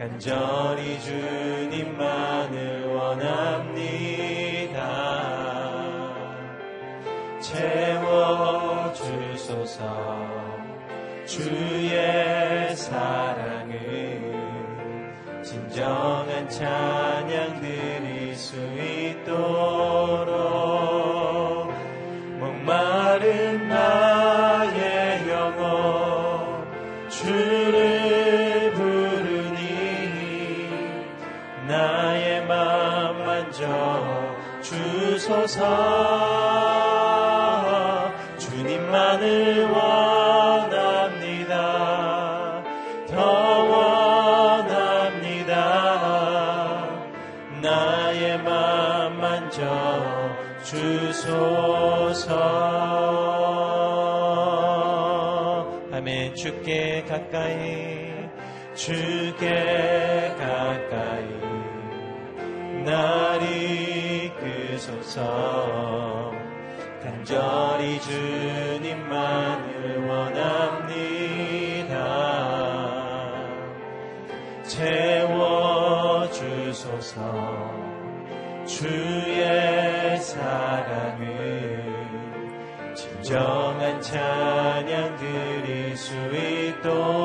간절히 주님만을 원합니다. 채워주소서 주의 사랑을 진정한 찬양 드릴 수 있도록 주소서. 주님만을 원합니다. 더 원합니다. 나의 맘 만져 주소서. 밤에 죽게 가까이. 주께 주옵소서 간절히 주님만을 원합니다. 채워주소서 주의 사랑을 진정한 찬양 드릴 수 있도록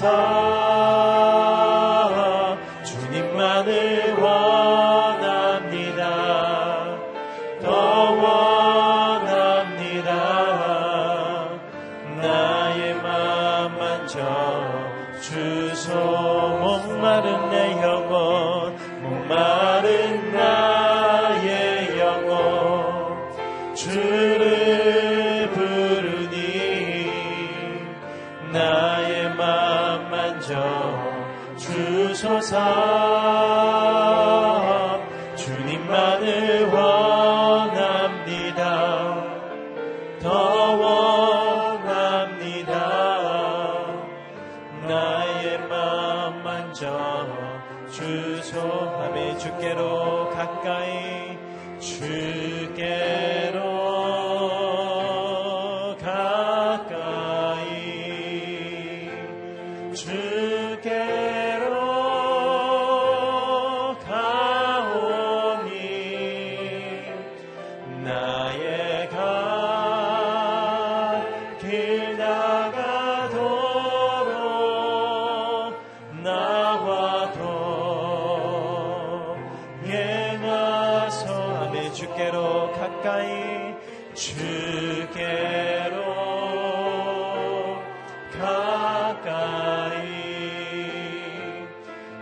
time. 멈춰서.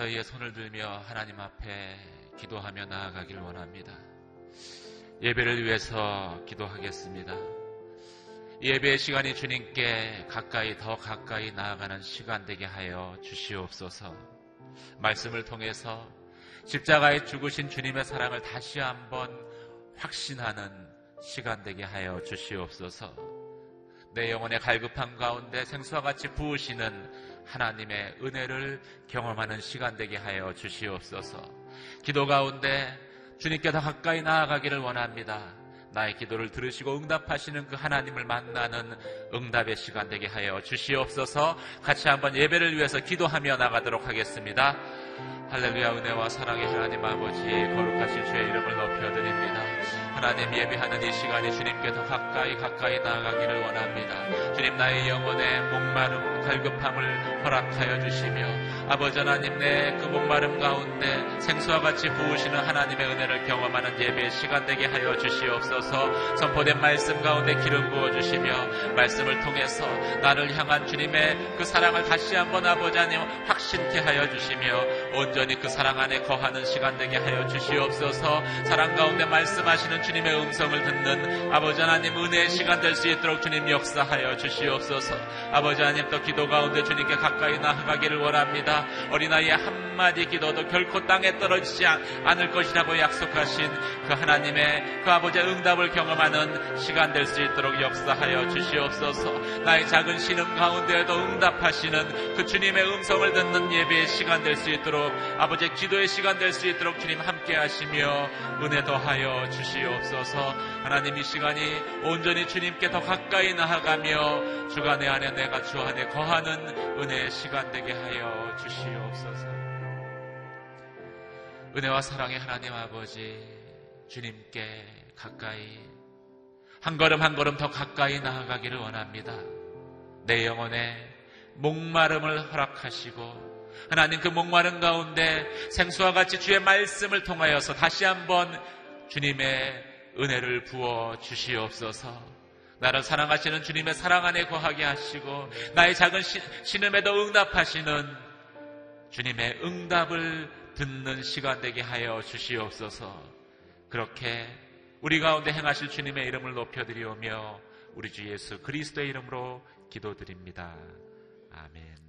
저희의 손을 들며 하나님 앞에 기도하며 나아가길 원합니다. 예배를 위해서 기도하겠습니다. 예배의 시간이 주님께 가까이 더 가까이 나아가는 시간 되게 하여 주시옵소서. 말씀을 통해서 십자가에 죽으신 주님의 사랑을 다시 한번 확신하는 시간 되게 하여 주시옵소서. 내 영혼의 갈급함 가운데 생수와 같이 부으시는 하나님의 은혜를 경험하는 시간 되게 하여 주시옵소서. 기도 가운데 주님께 더 가까이 나아가기를 원합니다. 나의 기도를 들으시고 응답하시는 그 하나님을 만나는 응답의 시간 되게 하여 주시옵소서 같이 한번 예배를 위해서 기도하며 나가도록 하겠습니다. 할렐루야 은혜와 사랑의 하나님 아버지 거룩하신 주의 이름을 높여드립니다. 하나님 예배하는 이 시간에 주님께 더 가까이 가까이 나아가기를 원합니다. 주님 나의 영혼의 목마름 갈급함을 허락하여 주시며 아버지 하나님 내 그 목마름 가운데 생수와 같이 부으시는 하나님의 은혜를 경험하는 예배의 시간 되게 하여 주시옵소서 선포된 말씀 가운데 기름 부어 주시며 말씀을 통해서 나를 향한 주님의 그 사랑을 다시 한번 아버지 하나님 확신케 하여 주시며 온전히 그 사랑 안에 거하는 시간 되게 하여 주시옵소서. 사랑 가운데 말씀하시는 주님의 음성을 듣는 아버지 하나님 은혜의 시간 될 수 있도록 주님 역사하여 주시옵소서. 아버지 하나님 또 기도 가운데 주님께 가까이 나아가기를 원합니다. 어린아이의 한마디 기도도 결코 땅에 떨어지지 않을 것이라고 약속하신 그 하나님의 그 아버지의 응답을 경험하는 시간 될 수 있도록 역사하여 주시옵소서. 나의 작은 신음 가운데에도 응답하시는 그 주님의 음성을 듣는 예배의 시간 될 수 있도록 아버지의 기도의 시간 될 수 있도록 주님 함께 하시며 은혜 더하여 주시옵소서 하나님 이 시간이 온전히 주님께 더 가까이 나아가며 내 안에 내가 주 안에 거하는 은혜의 시간 되게 하여 주시옵소서 은혜와 사랑의 하나님 아버지 주님께 가까이 한 걸음 한 걸음 더 가까이 나아가기를 원합니다. 내 영혼에 목마름을 허락하시고 하나님 그 목마름 가운데 생수와 같이 주의 말씀을 통하여서 다시 한번 주님의 은혜를 부어 주시옵소서. 나를 사랑하시는 주님의 사랑 안에 거하게 하시고 나의 작은 신음에도 응답하시는 주님의 응답을 듣는 시간 되게 하여 주시옵소서. 그렇게 우리 가운데 행하실 주님의 이름을 높여드리오며 우리 주 예수 그리스도의 이름으로 기도드립니다. 아멘.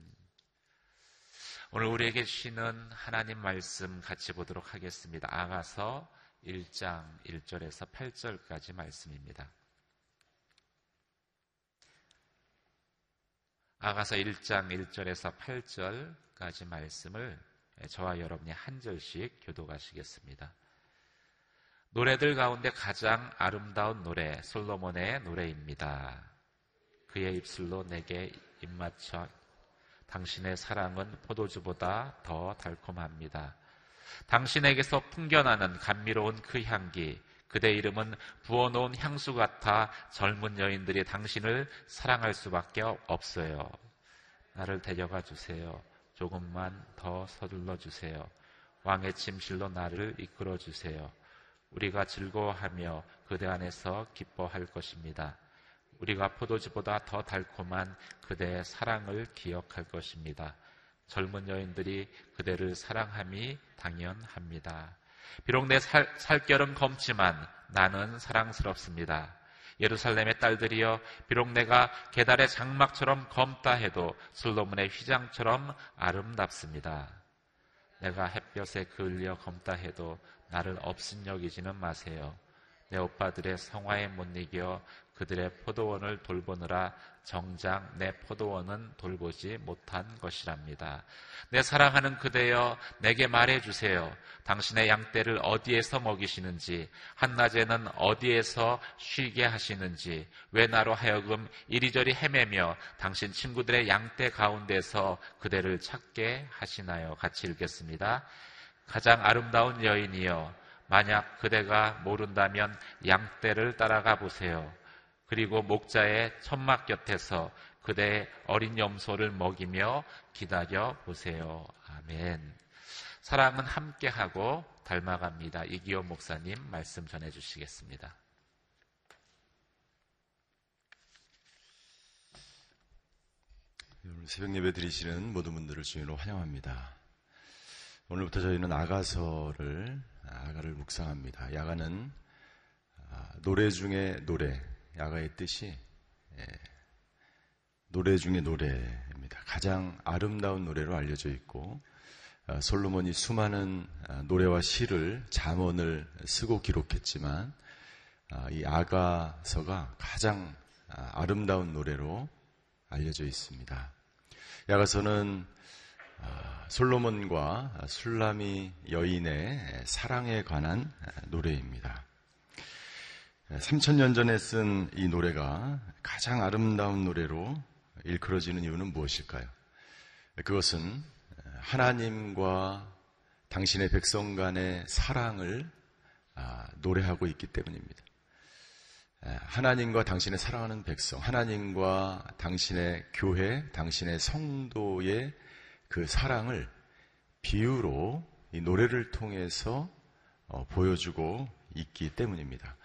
오늘 우리에게 주시는 하나님 말씀 같이 보도록 하겠습니다. 아가서 1장 1절에서 8절까지 말씀입니다. 아가서 1장 1절에서 8절까지 말씀을 저와 여러분이 한 절씩 교도가시겠습니다. 노래들 가운데 가장 아름다운 노래 솔로몬의 노래입니다. 그의 입술로 내게 입맞춰 당신의 사랑은 포도주보다 더 달콤합니다. 당신에게서 풍겨나는 감미로운 그 향기, 그대 이름은 부어놓은 향수 같아 젊은 여인들이 당신을 사랑할 수밖에 없어요. 나를 데려가 주세요. 조금만 더 서둘러 주세요. 왕의 침실로 나를 이끌어 주세요. 우리가 즐거워하며 그대 안에서 기뻐할 것입니다. 우리가 포도주보다 더 달콤한 그대의 사랑을 기억할 것입니다. 젊은 여인들이 그대를 사랑함이 당연합니다. 비록 내 살, 살결은 검지만 나는 사랑스럽습니다. 예루살렘의 딸들이여 비록 내가 계달의 장막처럼 검다 해도 솔로몬의 휘장처럼 아름답습니다. 내가 햇볕에 그을려 검다 해도 나를 없인 여기지는 마세요. 내 오빠들의 성화에 못 이겨 그들의 포도원을 돌보느라 정작 내 포도원은 돌보지 못한 것이랍니다. 내 사랑하는 그대여 내게 말해 주세요. 당신의 양떼를 어디에서 먹이시는지, 한낮에는 어디에서 쉬게 하시는지, 왜 나로 하여금 이리저리 헤매며 당신 친구들의 양떼 가운데서 그대를 찾게 하시나요? 같이 읽겠습니다. 가장 아름다운 여인이여, 만약 그대가 모른다면 양떼를 따라가 보세요. 그리고 목자의 천막 곁에서 그대의 어린 염소를 먹이며 기다려 보세요. 아멘. 사랑은 함께하고 닮아갑니다. 이기호 목사님 말씀 전해 주시겠습니다. 오늘 새벽 예배 드리시는 모든 분들을 주인으로 환영합니다. 오늘부터 저희는 아가서를 아가를 묵상합니다. 야가는 아, 노래 중에 노래, 야가의 뜻이 예, 노래 중에 노래입니다. 가장 아름다운 노래로 알려져 있고 아, 솔로몬이 수많은 아, 노래와 시를 잠언을 쓰고 기록했지만 이 아가서가 가장 아름다운 노래로 알려져 있습니다. 야가서는 솔로몬과 술라미 여인의 사랑에 관한 노래입니다. 3천년 전에 쓴 이 노래가 가장 아름다운 노래로 일컬어지는 이유는 무엇일까요? 그것은 하나님과 당신의 백성 간의 사랑을 아, 노래하고 있기 때문입니다. 하나님과 당신의 사랑하는 백성, 하나님과 당신의 교회, 당신의 성도의 그 사랑을 비유로 이 노래를 통해서 어, 보여주고 있기 때문입니다.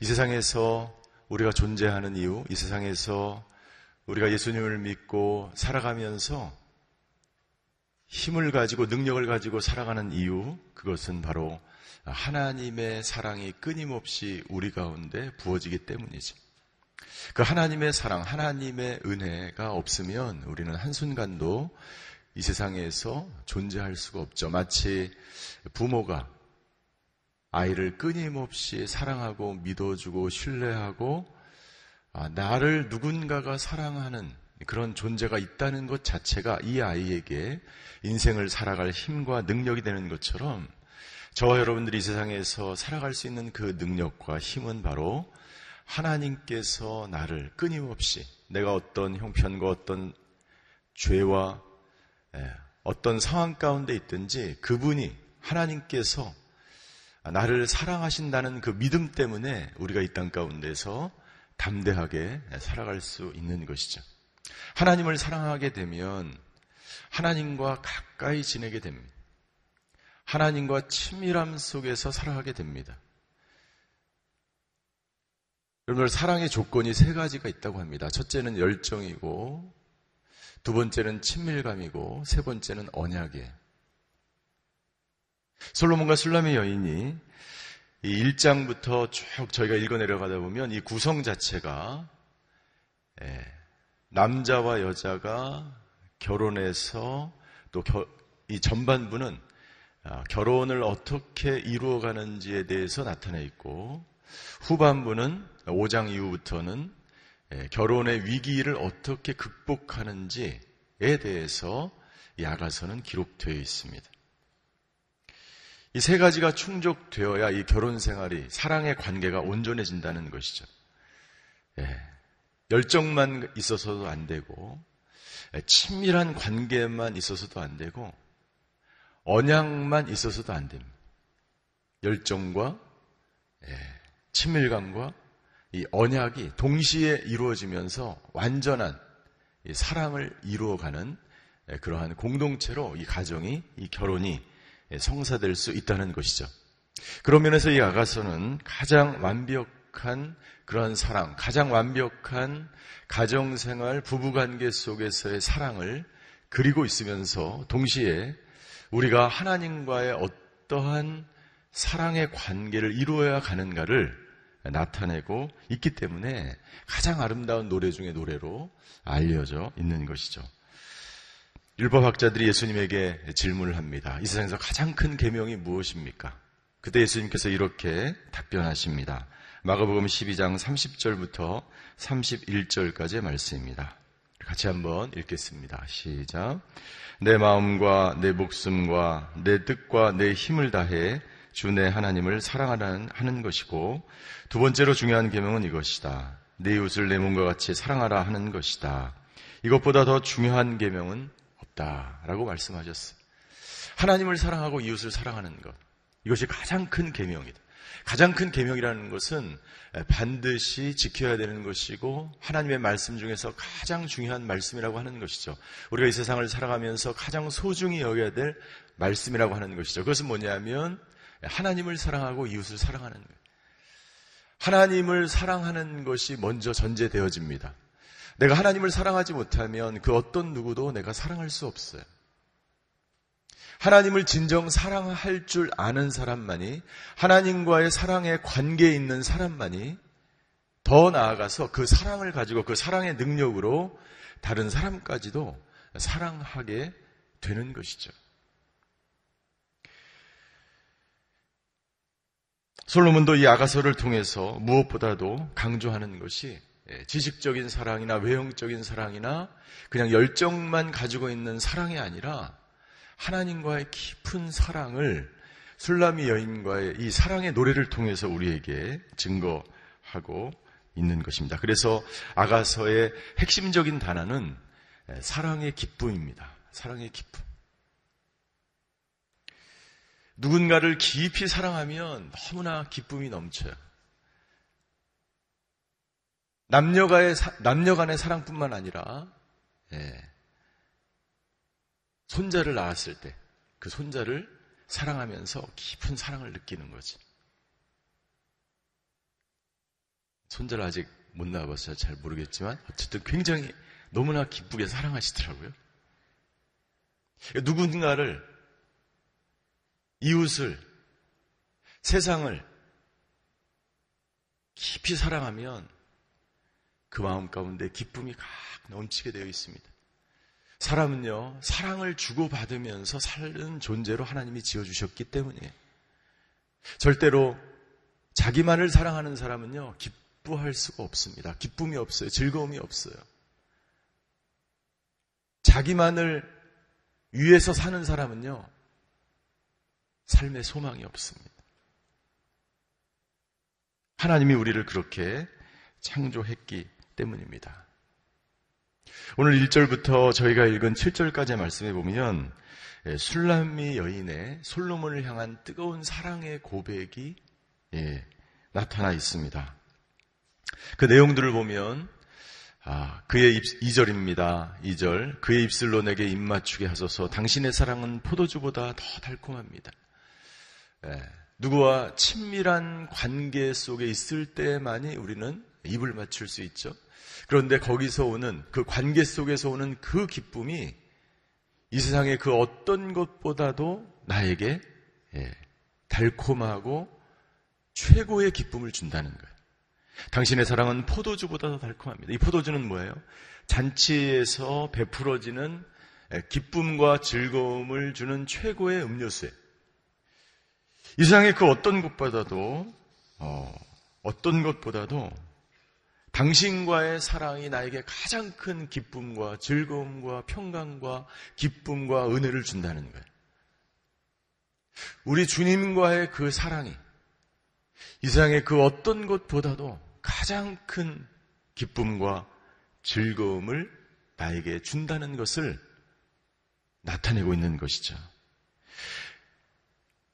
이 세상에서 우리가 존재하는 이유, 이 세상에서 우리가 예수님을 믿고 살아가면서 힘을 가지고 능력을 가지고 살아가는 이유, 그것은 바로 하나님의 사랑이 끊임없이 우리 가운데 부어지기 때문이지. 그 하나님의 사랑, 하나님의 은혜가 없으면 우리는 한순간도 이 세상에서 존재할 수가 없죠. 마치 부모가 아이를 끊임없이 사랑하고 믿어주고 신뢰하고 아, 나를 누군가가 사랑하는 그런 존재가 있다는 것 자체가 이 아이에게 인생을 살아갈 힘과 능력이 되는 것처럼 저와 여러분들이 이 세상에서 살아갈 수 있는 그 능력과 힘은 바로 하나님께서 나를 끊임없이 내가 어떤 형편과 어떤 죄와 예, 어떤 상황 가운데 있든지 그분이 하나님께서 나를 사랑하신다는 그 믿음 때문에 우리가 이 땅 가운데서 담대하게 살아갈 수 있는 것이죠. 하나님을 사랑하게 되면 하나님과 가까이 지내게 됩니다. 하나님과 친밀함 속에서 살아가게 됩니다. 여러분들 사랑의 조건이 세 가지가 있다고 합니다. 첫째는 열정이고, 두 번째는 친밀감이고, 세 번째는 언약이에요. 솔로몬과 술람의 여인이 이 1장부터 쭉 저희가 읽어 내려가다 보면 이 구성 자체가 예, 남자와 여자가 결혼해서 또 이 전반부는 아, 결혼을 어떻게 이루어가는지에 대해서 나타내 있고 후반부는 5장 이후부터는 예, 결혼의 위기를 어떻게 극복하는지에 대해서 야가서는 기록되어 있습니다. 이 세 가지가 충족되어야 이 결혼 생활이 사랑의 관계가 온전해진다는 것이죠. 예, 열정만 있어서도 안 되고 친밀한 관계만 있어서도 안 되고 언약만 있어서도 안 됩니다. 열정과 예, 친밀감과 이 언약이 동시에 이루어지면서 완전한 사랑을 이루어가는 예, 그러한 공동체로 이 가정이 이 결혼이 예, 성사될 수 있다는 것이죠. 그런 면에서 이 아가서는 가장 완벽한 그런 사랑, 가장 완벽한 가정생활, 부부관계 속에서의 사랑을 그리고 있으면서 동시에 우리가 하나님과의 어떠한 사랑의 관계를 이루어야 가는가를 나타내고 있기 때문에 가장 아름다운 노래 중의 노래로 알려져 있는 것이죠. 율법학자들이 예수님에게 질문을 합니다. 이 세상에서 가장 큰 계명이 무엇입니까? 그때 예수님께서 이렇게 답변하십니다. 마가복음 12장 30절부터 31절까지의 말씀입니다. 같이 한번 읽겠습니다. 시작. 내 마음과 내 목숨과 내 뜻과 내 힘을 다해 주내 하나님을 사랑하는 하는 것이고 두 번째로 중요한 계명은 이것이다. 내 이웃을 내 몸과 같이 사랑하라 하는 것이다. 이것보다 더 중요한 계명은 없다라고 말씀하셨어요. 하나님을 사랑하고 이웃을 사랑하는 것. 이것이 가장 큰 계명이다. 가장 큰 계명이라는 것은 반드시 지켜야 되는 것이고 하나님의 말씀 중에서 가장 중요한 말씀이라고 하는 것이죠. 우리가 이 세상을 살아가면서 가장 소중히 여겨야 될 말씀이라고 하는 것이죠. 그것은 뭐냐면 하나님을 사랑하고 이웃을 사랑하는 거예요. 하나님을 사랑하는 것이 먼저 전제되어집니다. 내가 하나님을 사랑하지 못하면 그 어떤 누구도 내가 사랑할 수 없어요. 하나님을 진정 사랑할 줄 아는 사람만이 하나님과의 사랑의 관계에 있는 사람만이 더 나아가서 그 사랑을 가지고 그 사랑의 능력으로 다른 사람까지도 사랑하게 되는 것이죠. 솔로몬도 이 아가서를 통해서 무엇보다도 강조하는 것이 예, 지식적인 사랑이나 외형적인 사랑이나 그냥 열정만 가지고 있는 사랑이 아니라 하나님과의 깊은 사랑을 술라미 여인과의 이 사랑의 노래를 통해서 우리에게 증거하고 있는 것입니다. 그래서 아가서의 핵심적인 단어는 사랑의 기쁨입니다. 사랑의 기쁨. 누군가를 깊이 사랑하면 너무나 기쁨이 넘쳐요. 남녀간의, 남녀간의 사랑뿐만 아니라, 예, 손자를 낳았을 때 그 손자를 사랑하면서 깊은 사랑을 느끼는 거지. 손자를 아직 못 낳아봤어요. 잘 모르겠지만 어쨌든 굉장히 너무나 기쁘게 사랑하시더라고요. 누군가를 이웃을 세상을 깊이 사랑하면 그 마음 가운데 기쁨이 각 넘치게 되어 있습니다. 사람은요, 사랑을 주고받으면서 사는 존재로 하나님이 지어주셨기 때문에 절대로 자기만을 사랑하는 사람은요, 기뻐할 수가 없습니다. 기쁨이 없어요. 즐거움이 없어요. 자기만을 위해서 사는 사람은요, 삶의 소망이 없습니다. 하나님이 우리를 그렇게 창조했기 때문입니다. 오늘 1절부터 저희가 읽은 7절까지의 말씀에 보면 예, 술람미 여인의 솔로몬을 향한 뜨거운 사랑의 고백이 예, 나타나 있습니다. 그 내용들을 보면 아, 그의 입, 2절입니다. 2절. 그의 입술로 내게 입맞추게 하소서. 당신의 사랑은 포도주보다 더 달콤합니다. 예, 누구와 친밀한 관계 속에 있을 때만이 우리는 입을 맞출 수 있죠. 그런데 거기서 오는 그 관계 속에서 오는 그 기쁨이 이 세상의 그 어떤 것보다도 나에게 예, 달콤하고 최고의 기쁨을 준다는 거예요. 당신의 사랑은 포도주보다 도 달콤합니다. 이 포도주는 뭐예요? 잔치에서 베풀어지는 예, 기쁨과 즐거움을 주는 최고의 음료수예요. 이 세상의 그 어떤 것보다도 어, 어떤 것보다도 당신과의 사랑이 나에게 가장 큰 기쁨과 즐거움과 평강과 기쁨과 은혜를 준다는 거예요. 우리 주님과의 그 사랑이 이 세상의 그 어떤 것보다도 가장 큰 기쁨과 즐거움을 나에게 준다는 것을 나타내고 있는 것이죠.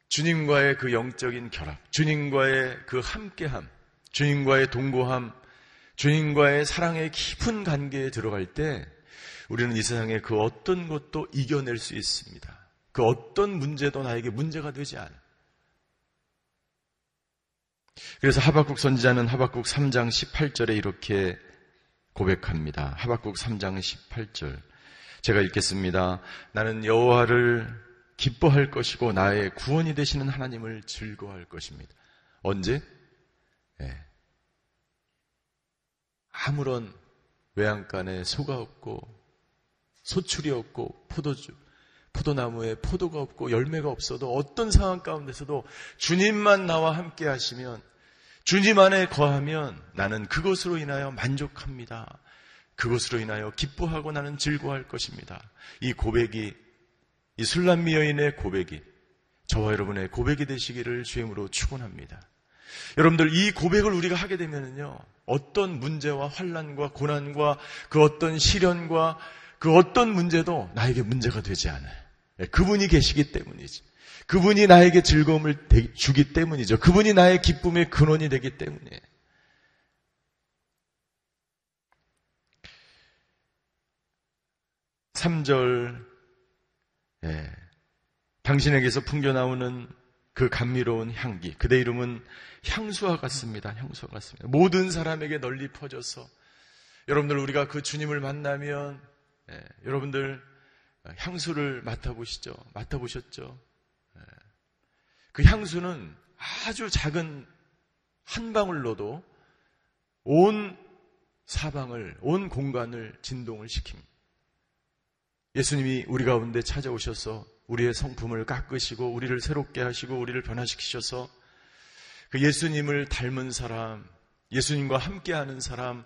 주님과의 그 영적인 결합, 주님과의 그 함께함, 주님과의 동거함, 주님과의 사랑의 깊은 관계에 들어갈 때 우리는 이 세상의 그 어떤 것도 이겨낼 수 있습니다. 그 어떤 문제도 나에게 문제가 되지 않아. 그래서 하박국 선지자는 하박국 3장 18절에 이렇게 고백합니다. 하박국 3장 18절. 제가 읽겠습니다. 나는 여호와를 기뻐할 것이고 나의 구원이 되시는 하나님을 즐거워할 것입니다. 언제? 네. 아무런 외양간에 소가 없고 소출이 없고 포도주 포도나무에 포도가 없고 열매가 없어도 어떤 상황 가운데서도 주님만 나와 함께 하시면 주님 안에 거하면 나는 그것으로 인하여 만족합니다. 그것으로 인하여 기뻐하고 나는 즐거워할 것입니다. 이 고백이 이 술람미 여인의 고백이 저와 여러분의 고백이 되시기를 주임으로 축원합니다. 여러분들 이 고백을 우리가 하게 되면은요 어떤 문제와 환란과 고난과 그 어떤 시련과 그 어떤 문제도 나에게 문제가 되지 않아요. 예, 그분이 계시기 때문이지. 그분이 나에게 즐거움을 주기 때문이죠. 그분이 나의 기쁨의 근원이 되기 때문에. 삼절 예, 당신에게서 풍겨 나오는 그 감미로운 향기, 그대 이름은 향수와 같습니다. 향수와 같습니다. 모든 사람에게 널리 퍼져서 여러분들 우리가 그 주님을 만나면 예, 여러분들 향수를 맡아보시죠. 맡아보셨죠? 예. 그 향수는 아주 작은 한 방울로도 온 사방을, 온 공간을 진동을 시킵니다. 예수님이 우리 가운데 찾아오셔서 우리의 성품을 깎으시고 우리를 새롭게 하시고 우리를 변화시키셔서 그 예수님을 닮은 사람, 예수님과 함께하는 사람,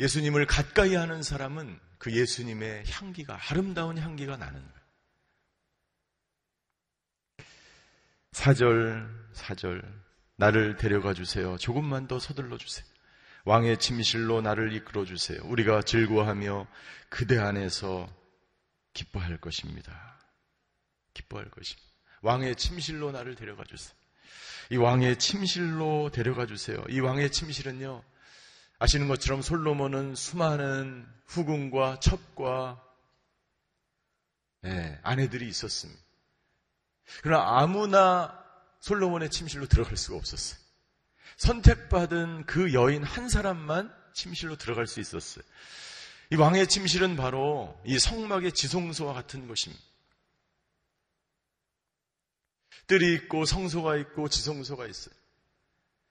예수님을 가까이 하는 사람은 그 예수님의 향기가 아름다운 향기가 나는 거예요. 사절 사절 나를 데려가 주세요. 조금만 더 서둘러 주세요. 왕의 침실로 나를 이끌어 주세요. 우리가 즐거워하며 그대 안에서 기뻐할 것입니다. 기뻐할 것입니다. 왕의 침실로 나를 데려가 주세요. 이 왕의 침실로 데려가 주세요. 이 왕의 침실은요, 아시는 것처럼 솔로몬은 수많은 후궁과 첩과 네, 아내들이 있었습니다. 그러나 아무나 솔로몬의 침실로 들어갈 수가 없었어요. 선택받은 그 여인 한 사람만 침실로 들어갈 수 있었어요. 이 왕의 침실은 바로 이 성막의 지성소와 같은 것입니다. 뜰이 있고 성소가 있고 지성소가 있어요.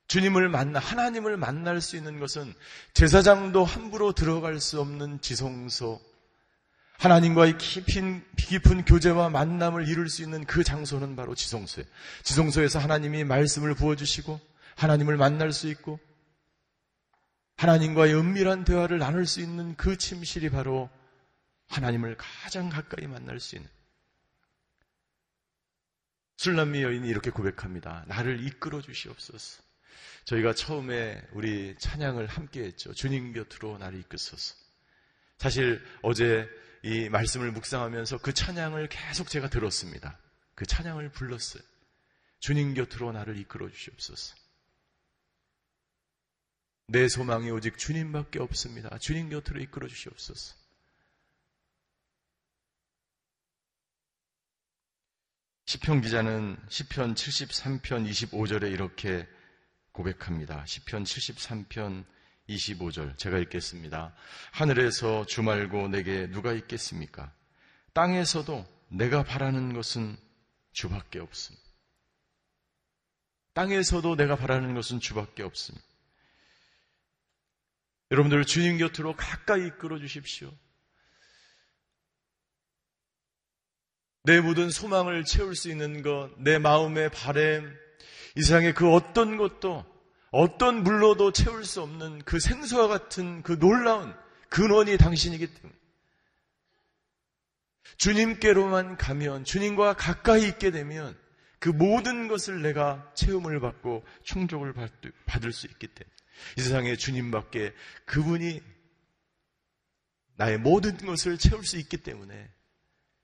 주님을 만나, 하나님을 만날 수 있는 것은 제사장도 함부로 들어갈 수 없는 지성소, 하나님과의 깊은, 깊은 교제와 만남을 이룰 수 있는 그 장소는 바로 지성소예요. 지성소에서 하나님이 말씀을 부어주시고, 하나님을 만날 수 있고, 하나님과의 은밀한 대화를 나눌 수 있는 그 침실이 바로 하나님을 가장 가까이 만날 수 있는 술람미 여인이 이렇게 고백합니다. 나를 이끌어 주시옵소서. 저희가 처음에 우리 찬양을 함께 했죠. 주님 곁으로 나를 이끄소서. 사실 어제 이 말씀을 묵상하면서 그 찬양을 계속 제가 들었습니다. 그 찬양을 불렀어요. 주님 곁으로 나를 이끌어 주시옵소서. 내 소망이 오직 주님밖에 없습니다. 주님 곁으로 이끌어 주시옵소서. 시편 기자는 시편 73편 25절에 이렇게 고백합니다. 시편 73편 25절 제가 읽겠습니다. 하늘에서 주 말고 내게 누가 있겠습니까? 땅에서도 내가 바라는 것은 주밖에 없습니다. 땅에서도 내가 바라는 것은 주밖에 없습니다. 여러분들 주님 곁으로 가까이 이끌어 주십시오. 내 모든 소망을 채울 수 있는 것, 내 마음의 바램, 이 세상의 그 어떤 것도 어떤 물로도 채울 수 없는 그 생수와 같은 그 놀라운 근원이 당신이기 때문에 주님께로만 가면 주님과 가까이 있게 되면 그 모든 것을 내가 체험을 받고 충족을 받을 수 있기 때문에 이 세상에 주님밖에 그분이 나의 모든 것을 채울 수 있기 때문에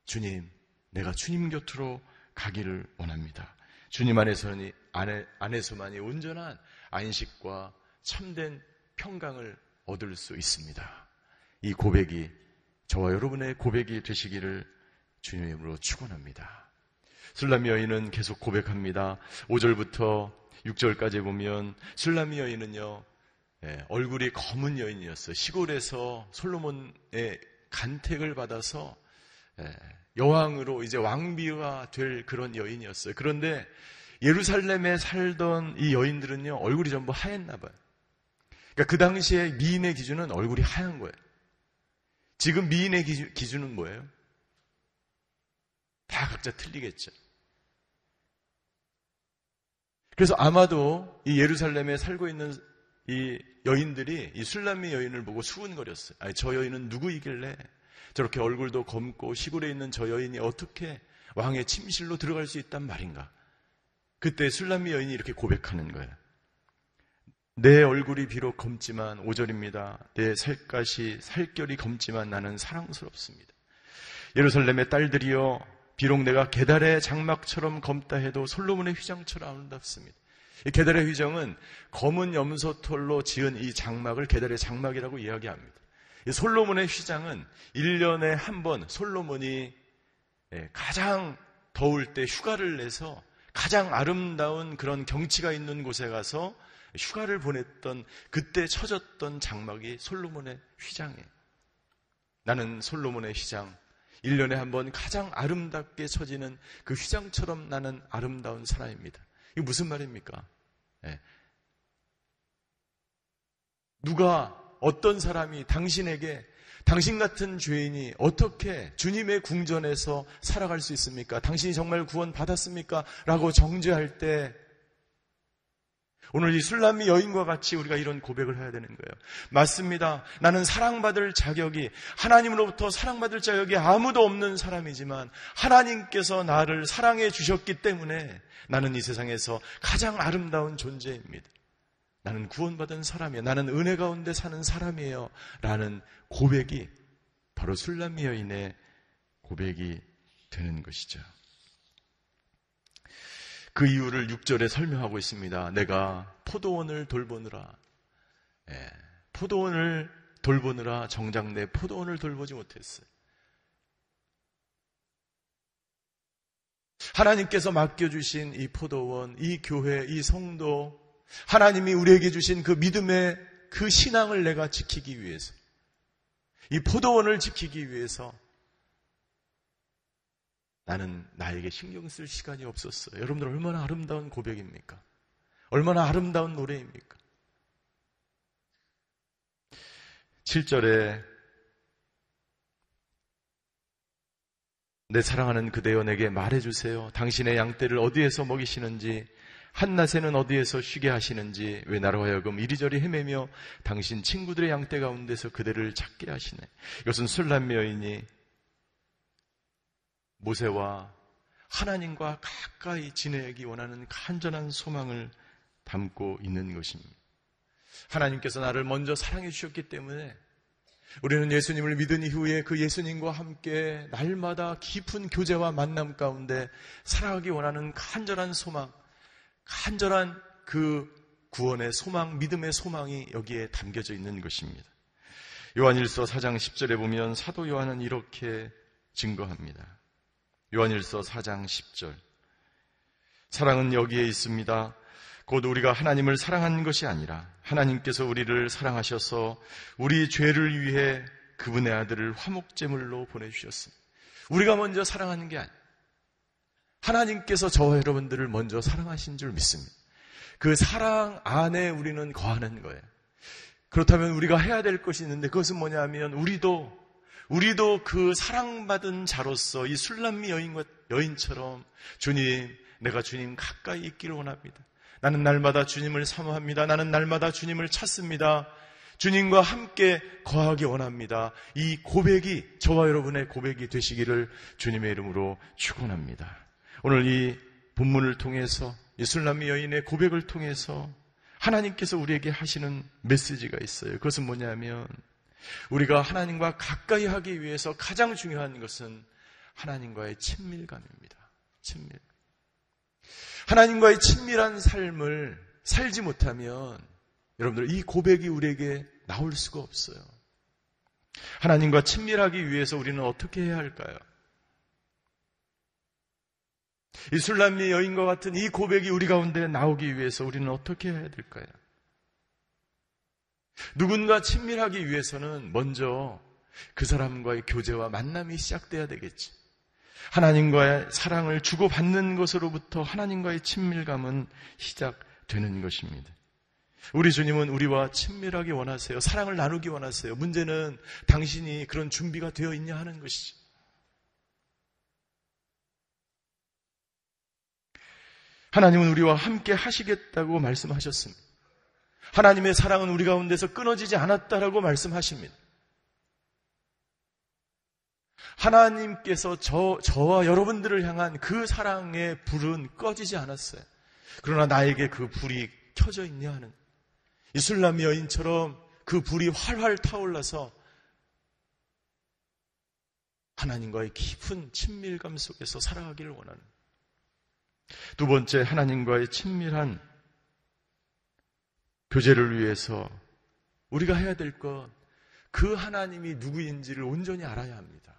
주님, 내가 주님 곁으로 가기를 원합니다. 주님 안에서는 안에, 안에서만이 온전한 안식과 참된 평강을 얻을 수 있습니다. 이 고백이 저와 여러분의 고백이 되시기를 주님의 이름으로 축원합니다. 술라미 여인은 계속 고백합니다. 5절부터 6절까지 보면 술라미 여인은요 예, 얼굴이 검은 여인이었어요. 시골에서 솔로몬의 간택을 받아서 예, 여왕으로 이제 왕비가 될 그런 여인이었어요. 그런데 예루살렘에 살던 이 여인들은요, 얼굴이 전부 하였나 봐요. 그러니까 그 당시에 미인의 기준은 얼굴이 하얀 거예요. 지금 미인의 기준, 은 뭐예요? 다 각자 틀리겠죠. 그래서 아마도 이 예루살렘에 살고 있는 이 여인들이 이 술람미 여인을 보고 수군거렸어요. 아니, 저 여인은 누구이길래 저렇게 얼굴도 검고 시골에 있는 저 여인이 어떻게 왕의 침실로 들어갈 수 있단 말인가? 그때 술람미 여인이 이렇게 고백하는 거예요. 내 얼굴이 비록 검지만 5절입니다. 내 살갗이 살결이 검지만 나는 사랑스럽습니다. 예루살렘의 딸들이여 비록 내가 게달의 장막처럼 검다 해도 솔로몬의 휘장처럼 아름답습니다. 이 게달의 휘장은 검은 염소털로 지은 이 장막을 게달의 장막이라고 이야기합니다. 이 솔로몬의 휘장은 1년에 한 번 솔로몬이 예, 가장 더울 때 휴가를 내서 가장 아름다운 그런 경치가 있는 곳에 가서 휴가를 보냈던 그때 쳐졌던 장막이 솔로몬의 휘장이에요. 나는 솔로몬의 휘장, 1년에 한 번 가장 아름답게 쳐지는 그 휘장처럼 나는 아름다운 사람입니다. 이게 무슨 말입니까? 네. 누가 어떤 사람이 당신에게 당신 같은 죄인이 어떻게 주님의 궁전에서 살아갈 수 있습니까? 당신이 정말 구원 받았습니까? 라고 정죄할 때 오늘 이 술람미 여인과 같이 우리가 이런 고백을 해야 되는 거예요. 맞습니다. 나는 사랑받을 자격이 하나님으로부터 사랑받을 자격이 아무도 없는 사람이지만 하나님께서 나를 사랑해 주셨기 때문에 나는 이 세상에서 가장 아름다운 존재입니다. 나는 구원받은 사람이에요. 나는 은혜 가운데 사는 사람이에요. 라는 고백이 바로 술람미 여인의 고백이 되는 것이죠. 그 이유를 6절에 설명하고 있습니다. 내가 포도원을 돌보느라, 예, 포도원을 돌보느라 정작 내 포도원을 돌보지 못했어요. 하나님께서 맡겨주신 이 포도원, 이 교회, 이 성도, 하나님이 우리에게 주신 그 믿음의 그 신앙을 내가 지키기 위해서, 이 포도원을 지키기 위해서 나는 나에게 신경 쓸 시간이 없었어요. 여러분들 얼마나 아름다운 고백입니까? 얼마나 아름다운 노래입니까? 7절에 내 사랑하는 그대여 내게 말해주세요. 당신의 양떼를 어디에서 먹이시는지, 한낮에는 어디에서 쉬게 하시는지, 왜 나로 하여금 이리저리 헤매며 당신 친구들의 양떼 가운데서 그대를 찾게 하시네. 이것은 술람 여인이 모세와 하나님과 가까이 지내기 원하는 간절한 소망을 담고 있는 것입니다. 하나님께서 나를 먼저 사랑해 주셨기 때문에 우리는 예수님을 믿은 이후에 그 예수님과 함께 날마다 깊은 교제와 만남 가운데 살아가기 원하는 간절한 소망, 간절한 그 구원의 소망, 믿음의 소망이 여기에 담겨져 있는 것입니다. 요한일서 4장 10절에 보면 사도 요한은 이렇게 증거합니다. 요한일서 4장 10절. 사랑은 여기에 있습니다. 곧 우리가 하나님을 사랑한 것이 아니라 하나님께서 우리를 사랑하셔서 우리 죄를 위해 그분의 아들을 화목제물로 보내주셨습니다. 우리가 먼저 사랑하는 게 아니에요. 하나님께서 저와 여러분들을 먼저 사랑하신 줄 믿습니다. 그 사랑 안에 우리는 거하는 거예요. 그렇다면 우리가 해야 될 것이 있는데 그것은 뭐냐면 우리도 우리도 그 사랑받은 자로서 이 술람미 여인과 여인처럼 주님, 내가 주님 가까이 있기를 원합니다. 나는 날마다 주님을 사모합니다. 나는 날마다 주님을 찾습니다. 주님과 함께 거하기 원합니다. 이 고백이 저와 여러분의 고백이 되시기를 주님의 이름으로 축원합니다. 오늘 이 본문을 통해서 이 술람미 여인의 고백을 통해서 하나님께서 우리에게 하시는 메시지가 있어요. 그것은 뭐냐면 우리가 하나님과 가까이 하기 위해서 가장 중요한 것은 하나님과의 친밀감입니다. 친밀. 하나님과의 친밀한 삶을 살지 못하면 여러분들 이 고백이 우리에게 나올 수가 없어요. 하나님과 친밀하기 위해서 우리는 어떻게 해야 할까요? 이 술람미 여인과 같은 이 고백이 우리 가운데 나오기 위해서 우리는 어떻게 해야 될까요? 누군가 친밀하기 위해서는 먼저 그 사람과의 교제와 만남이 시작돼야 되겠지. 하나님과의 사랑을 주고받는 것으로부터 하나님과의 친밀감은 시작되는 것입니다. 우리 주님은 우리와 친밀하게 원하세요. 사랑을 나누기 원하세요. 문제는 당신이 그런 준비가 되어 있냐 하는 것이지. 하나님은 우리와 함께 하시겠다고 말씀하셨습니다. 하나님의 사랑은 우리 가운데서 끊어지지 않았다라고 말씀하십니다. 하나님께서 저, 저와 여러분들을 향한 그 사랑의 불은 꺼지지 않았어요. 그러나 나에게 그 불이 켜져 있냐 하는 이슬람 여인처럼 그 불이 활활 타올라서 하나님과의 깊은 친밀감 속에서 살아가기를 원하는 두 번째 하나님과의 친밀한 교제를 위해서 우리가 해야 될 것, 그 하나님이 누구인지를 온전히 알아야 합니다.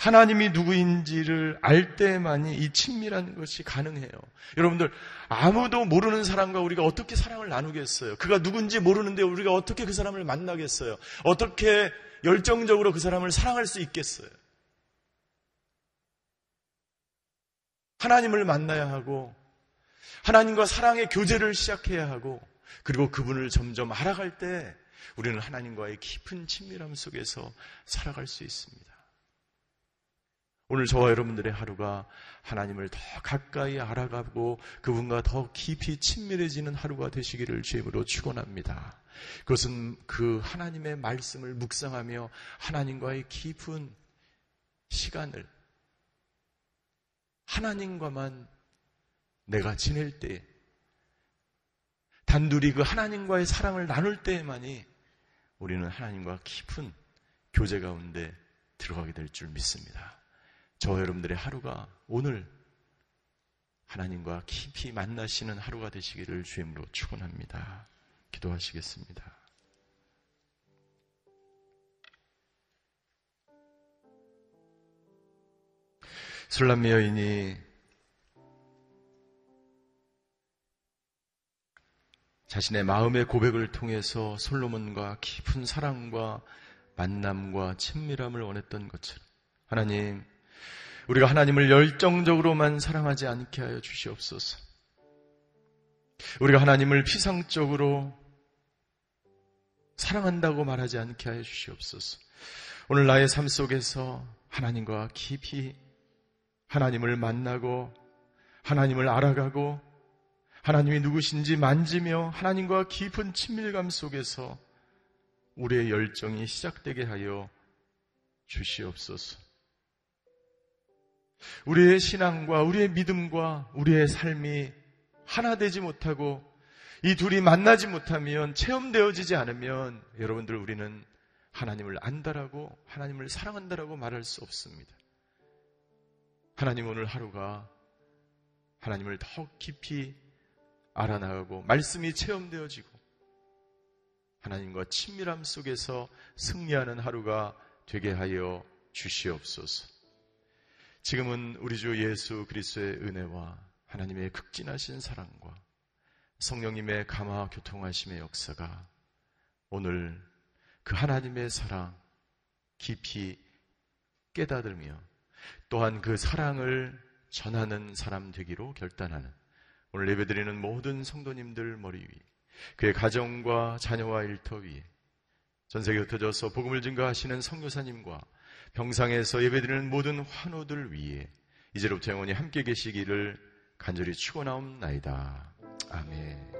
하나님이 누구인지를 알 때만이 이 친밀한 것이 가능해요. 여러분들, 아무도 모르는 사람과 우리가 어떻게 사랑을 나누겠어요? 그가 누군지 모르는데 우리가 어떻게 그 사람을 만나겠어요? 어떻게 열정적으로 그 사람을 사랑할 수 있겠어요? 하나님을 만나야 하고 하나님과 사랑의 교제를 시작해야 하고 그리고 그분을 점점 알아갈 때 우리는 하나님과의 깊은 친밀함 속에서 살아갈 수 있습니다. 오늘 저와 여러분들의 하루가 하나님을 더 가까이 알아가고 그분과 더 깊이 친밀해지는 하루가 되시기를 주임으로 축원합니다. 그것은 그 하나님의 말씀을 묵상하며 하나님과의 깊은 시간을 하나님과만 내가 지낼 때 단둘이 그 하나님과의 사랑을 나눌 때에만이 우리는 하나님과 깊은 교제 가운데 들어가게 될 줄 믿습니다. 저 여러분들의 하루가 오늘 하나님과 깊이 만나시는 하루가 되시기를 주임으로 축원합니다. 기도하시겠습니다. 술람미 여인이 자신의 마음의 고백을 통해서 솔로몬과 깊은 사랑과 만남과 친밀함을 원했던 것처럼 하나님 우리가 하나님을 열정적으로만 사랑하지 않게 하여 주시옵소서. 우리가 하나님을 피상적으로 사랑한다고 말하지 않게 하여 주시옵소서. 오늘 나의 삶 속에서 하나님과 깊이 하나님을 만나고 하나님을 알아가고 하나님이 누구신지 만지며 하나님과 깊은 친밀감 속에서 우리의 열정이 시작되게 하여 주시옵소서. 우리의 신앙과 우리의 믿음과 우리의 삶이 하나 되지 못하고 이 둘이 만나지 못하면 체험되어지지 않으면 여러분들 우리는 하나님을 안다라고 하나님을 사랑한다라고 말할 수 없습니다. 하나님 오늘 하루가 하나님을 더 깊이 알아나가고 말씀이 체험되어지고 하나님과 친밀함 속에서 승리하는 하루가 되게 하여 주시옵소서. 지금은 우리 주 예수 그리스도의 은혜와 하나님의 극진하신 사랑과 성령님의 감화 교통하심의 역사가 오늘 그 하나님의 사랑 깊이 깨닫으며 또한 그 사랑을 전하는 사람 되기로 결단하는 오늘 예배드리는 모든 성도님들 머리 위, 그의 가정과 자녀와 일터 위에 전 세계 흩어져서 복음을 증거하시는 성교사님과 병상에서 예배드리는 모든 환우들 위에 이제로부터 영원히 함께 계시기를 간절히 축원하옵나이다. 아멘.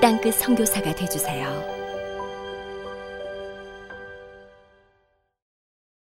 땅끝 성교사가 되주세요.